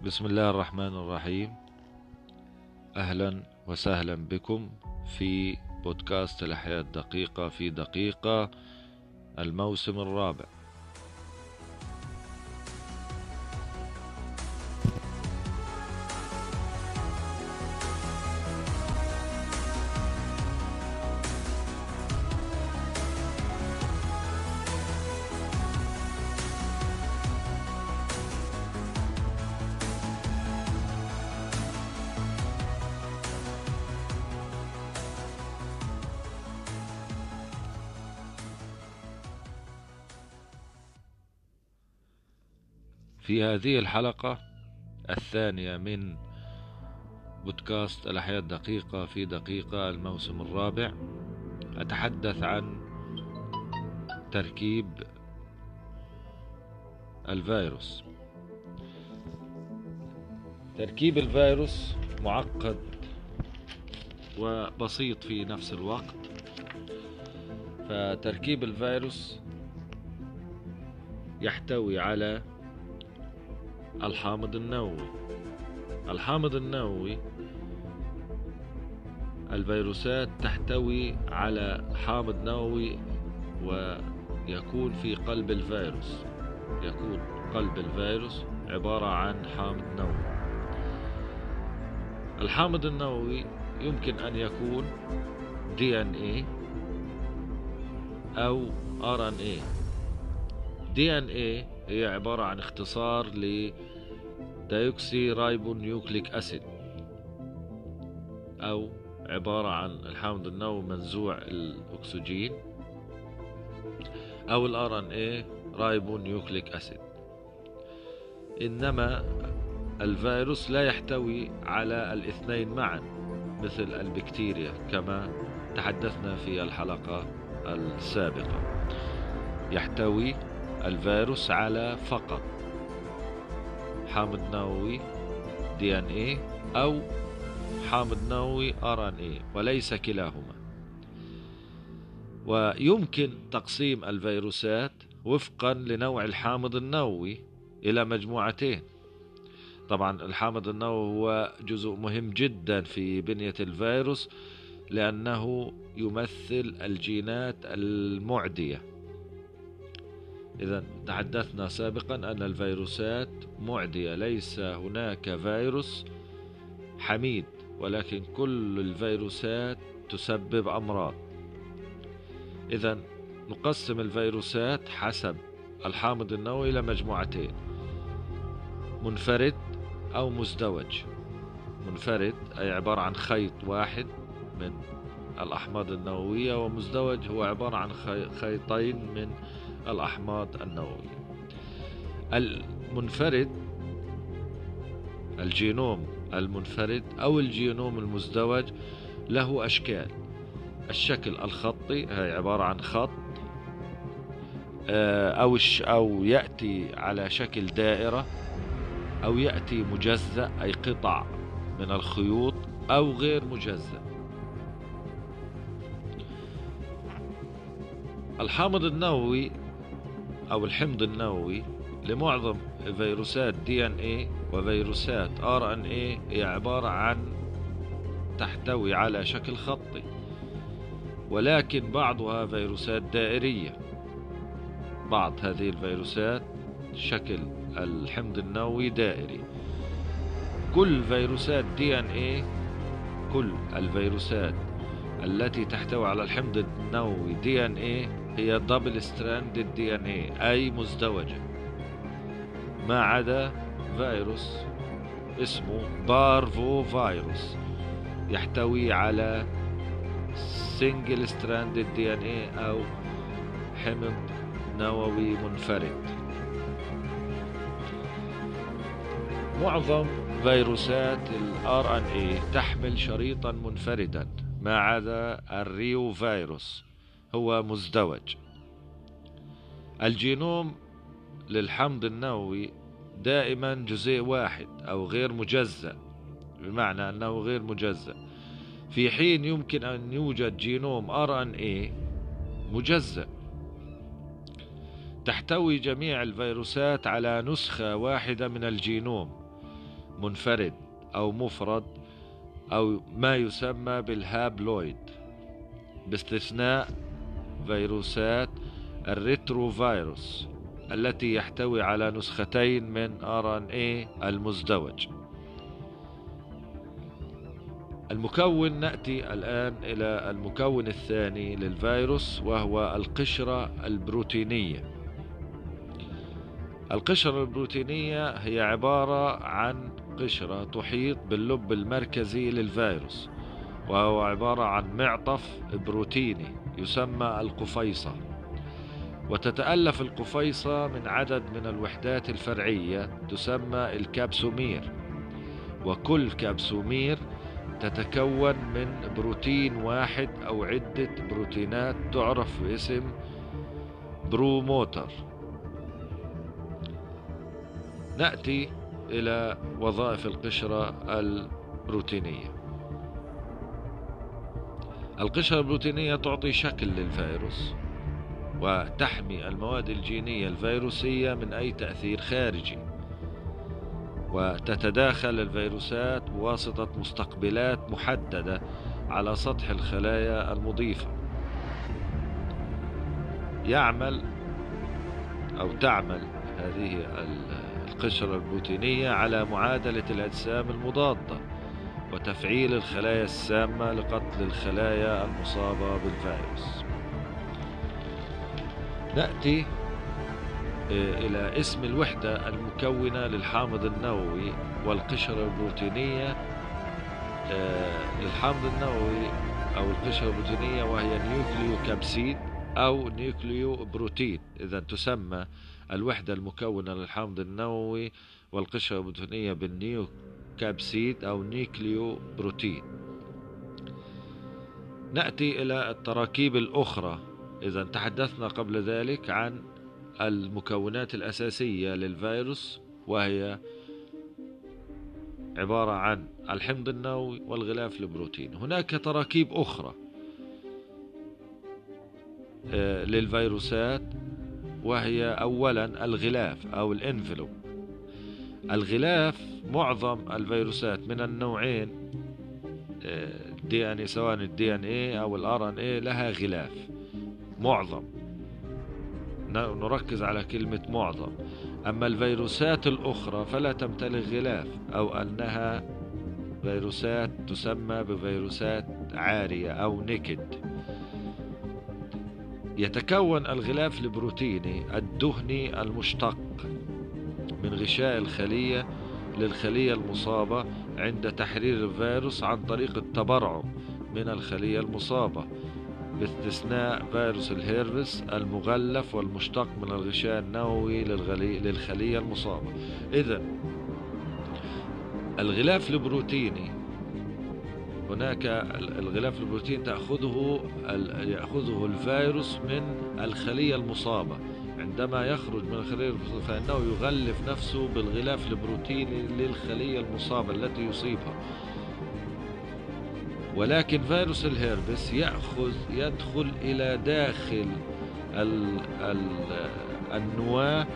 بسم الله الرحمن الرحيم. أهلا وسهلا بكم في بودكاست الأحياء الدقيقة في دقيقة الموسم الرابع. في هذه الحلقة الثانية من بودكاست الأحياء الدقيقة في دقيقة الموسم الرابع. أتحدث عن تركيب الفيروس. تركيب الفيروس معقد وبسيط في نفس الوقت. فتركيب الفيروس يحتوي على الحامض النووي. الحامض النووي الفيروسات تحتوي على حامض نووي ويكون في قلب الفيروس. يكون قلب الفيروس عبارة عن حامض نووي. الحامض النووي يمكن أن يكون دي إن اي أو آر إن اي دي ان اي هي عبارة عن اختصار ل deoxyribonucleic acid أو عبارة عن الحامض النووي منزوع الأكسجين أو ال RNA ribonucleic acid. إنما الفيروس لا يحتوي على الاثنين معا مثل البكتيريا كما تحدثنا في الحلقة السابقة. يحتوي الفيروس على فقط. حامض نووي DNA أو حامض نووي RNA وليس كلاهما. ويمكن تقسيم الفيروسات وفقا لنوع الحامض النووي إلى مجموعتين. طبعا الحامض النووي هو جزء مهم جدا في بنية الفيروس لأنه يمثل الجينات المعدية. إذا تحدثنا سابقا أن الفيروسات معدية ليس هناك فيروس حميد ولكن كل الفيروسات تسبب أمراض. إذا نقسم الفيروسات حسب الحامض النووي إلى مجموعتين منفرد أو مزدوج. منفرد أي عبارة عن خيط واحد من الأحماض النووية ومزدوج هو عبارة عن خيطين من الأحماض النووية. المنفرد الجينوم المنفرد أو الجينوم المزدوج له أشكال. الشكل الخطي هي عبارة عن خط آه، أو أو يأتي على شكل دائرة أو يأتي مجزأ أي قطع من الخيوط أو غير مجزأ. الحامض النووي أو الحمض النووي لمعظم فيروسات دي إن اي وفيروسات آر إن اي هي عبارة عن تحتوي على شكل خطي ولكن بعضها فيروسات دائرية. بعض هذه الفيروسات شكل الحمض النووي دائري. كل فيروسات DNA كل الفيروسات التي تحتوي على الحمض النووي دي إن اي هي دبل ستراند دي ان اي أي مزدوجة. ما عدا فيروس اسمه بارفو فيروس يحتوي على single strand DNA أو حمض نووي منفرد. معظم فيروسات ال RNA تحمل شريطا منفردا ما عدا ال reovirus هو مزدوج. الجينوم للحمض النووي دائما جزيء واحد أو غير مجزأ بمعنى أنه غير مجزأ. في حين يمكن أن يوجد جينوم RNA مجزأ. تحتوي جميع الفيروسات على نسخة واحدة من الجينوم منفرد أو مفرد أو ما يسمى بال haploid باستثناء فيروسات الريتروفيروس التي يحتوي على نسختين من RNA المزدوج. المكون نأتي الآن إلى المكون الثاني للفيروس وهو القشرة البروتينية. القشرة البروتينية هي عبارة عن قشرة تحيط باللب المركزي للفيروس وهو عبارة عن معطف بروتيني. يسمى القفيصة. وتتألف القفيصة من عدد من الوحدات الفرعية تسمى ال capsomere. وكل capsomere تتكون من بروتين واحد أو عدة بروتينات تعرف باسم protomer. نأتي إلى وظائف القشرة البروتينية القشرة البروتينية تعطي شكل للفيروس وتحمي المواد الجينية الفيروسية من أي تأثير خارجي. وتتداخل الفيروسات بواسطة مستقبلات محددة على سطح الخلايا المضيفة. يعمل أو تعمل هذه القشرة البروتينية على معادلة الأجسام المضادة. وتفعيل الخلايا السامة لقتل الخلايا المصابة بالفيروس. نأتي آه، إلى اسم الوحدة المكونة للحامض النووي والقشرة البروتينية آه، للحامض النووي أو القشرة البروتينية وهي نيوكليو كابسيد أو nucleoprotein إذا تسمى الوحدة المكونة للحامض النووي والقشرة البروتينية بال nucleocapsid أو nucleoprotein نأتي إلى التراكيب الأخرى. إذا تحدثنا قبل ذلك عن المكونات الأساسية للفيروس وهي عبارة عن الحمض النووي والغلاف البروتين. هناك تراكيب أخرى آه، للفيروسات وهي أولا الغلاف أو ال envelope. الغلاف معظم الفيروسات من النوعين DN سواء ال DNA أو ال RNA لها غلاف معظم. نركز على كلمة معظم. أما الفيروسات الأخرى فلا تمتلك غلاف أو أنها فيروسات تسمى بفيروسات عارية أو نيكد يتكون الغلاف البروتيني الدهني المشتق. من غشاء الخلية للخلية المصابة عند تحرير الفيروس عن طريق التبرع من الخلية المصابة باستثناء فيروس الهيرفس المغلف والمشتق من الغشاء النووي للخلية المصابة. إذا الغلاف البروتيني هناك الغلاف البروتيني تأخذه يأخذه الفيروس من الخلية المصابة. عندما يخرج من الخلية فإنه يغلف نفسه بالغلاف البروتيني للخلية المصابة التي يصيبها. ولكن فيروس الهيربس يأخذ يدخل إلى داخل ال ال النواة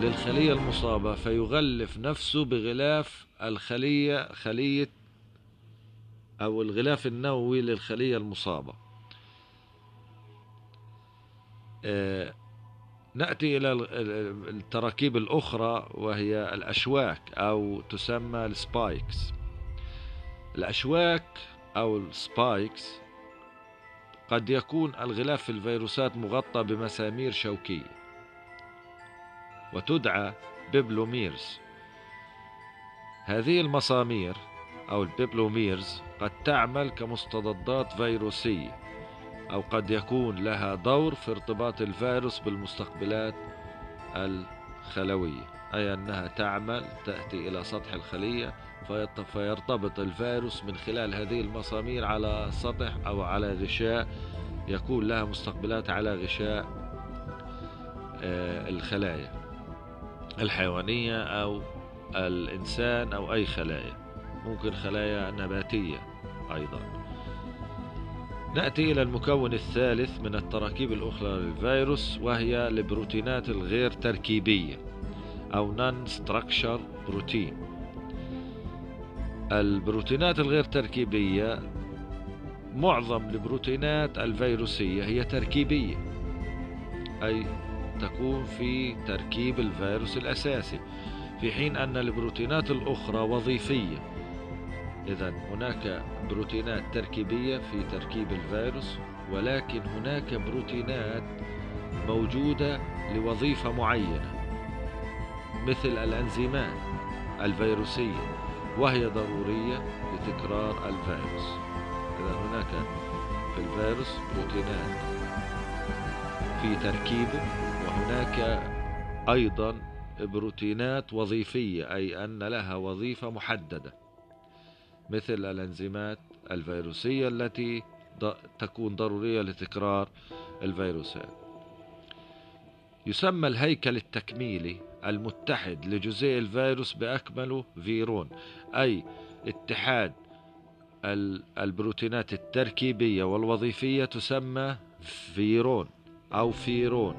للخلية المصابة فيغلف نفسه بغلاف الخلية خلية أو الغلاف النووي للخلية المصابة. آه نأتي إلى التراكيب الأخرى وهي الأشواك أو تسمى ال spikes. الأشواك أو ال spikes قد يكون الغلاف في الفيروسات مغطى بمسامير شوكية وتدعى peplomers. هذه المسامير أو ال peplomers قد تعمل كمستضدات فيروسية أو قد يكون لها دور في ارتباط الفيروس بالمستقبلات الخلوية أي أنها تعمل تأتي إلى سطح الخلية فيرتبط الفيروس من خلال هذه المسامير على سطح أو على غشاء يكون لها مستقبلات على غشاء آه، الخلايا الحيوانية أو الإنسان أو أي خلايا ممكن خلايا نباتية أيضا. نأتي إلى المكون الثالث من التراكيب الأخرى للفيروس وهي البروتينات الغير تركيبية أو non structure بروتين البروتينات الغير تركيبية معظم البروتينات الفيروسية هي تركيبية أي تكون في تركيب الفيروس الأساسي في حين أن البروتينات الأخرى وظيفية. إذا هناك بروتينات تركيبية في تركيب الفيروس ولكن هناك بروتينات موجودة لوظيفة معينة مثل الأنزيمات الفيروسية وهي ضرورية لتكرار الفيروس. إذا هناك في الفيروس بروتينات في تركيبه وهناك أيضا بروتينات وظيفية أي أن لها وظيفة محددة. مثل الأنزيمات الفيروسية التي تكون ضرورية لتكرار الفيروسات. يسمى الهيكل التكميلي المتحد لجزيء الفيروس بأكمله فيرون أي اتحاد البروتينات التركيبية والوظيفية تسمى فيرون أو فيرون.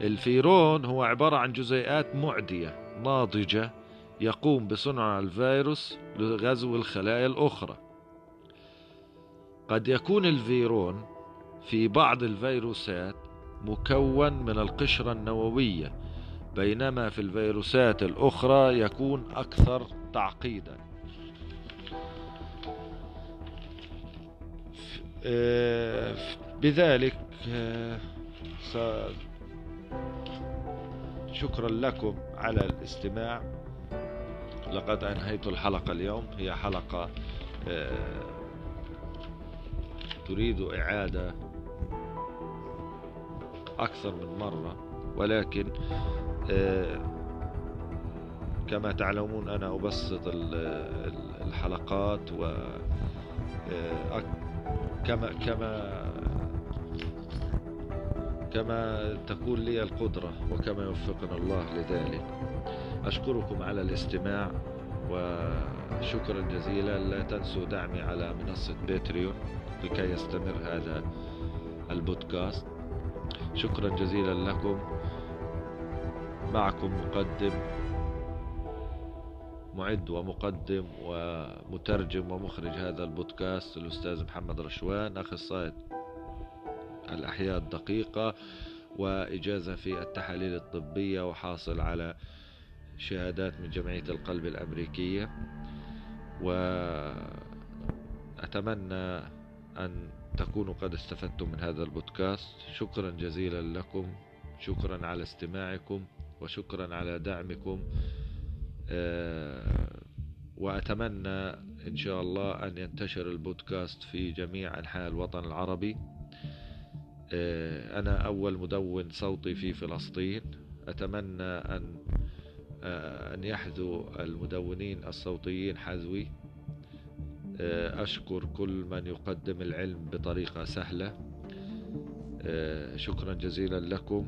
الفيرون هو عبارة عن جزيئات معدية ناضجة يقوم بصنع الفيروس لغزو الخلايا الأخرى. قد يكون الفيرون في بعض الفيروسات مكون من القشرة النووية بينما في الفيروسات الأخرى يكون أكثر تعقيدا. بذلك شكرا لكم على الاستماع. لقد أنهيت الحلقة اليوم. هي حلقة آه، تريد إعادة أكثر من مرة ولكن كما تعلمون أنا أبسط الحلقات و كما كما كما تكون لي القدرة وكما يوفقنا الله لذلك. أشكركم على الاستماع وشكرا جزيلا. لا تنسوا دعمي على منصة باتريون لكي يستمر هذا البودكاست. شكرا جزيلا لكم. معكم مقدم معد ومقدم ومترجم ومخرج هذا البودكاست الأستاذ محمد رشوان أخصائي الأحياء الدقيقة وإجازة في التحاليل الطبية وحاصل على شهادات من جمعية القلب الأمريكية وأتمنى أن تكونوا قد استفدتم من هذا البودكاست. شكرا جزيلا لكم شكرا على استماعكم وشكرا على دعمكم. آه، وأتمنى إن شاء الله أن ينتشر البودكاست في جميع أنحاء الوطن العربي. آه، أنا أول مدون صوتي في فلسطين. أتمنى أن أن يحذو المدونين الصوتيين حذوي. أشكر كل من يقدم العلم بطريقة سهلة. شكرا جزيلا لكم.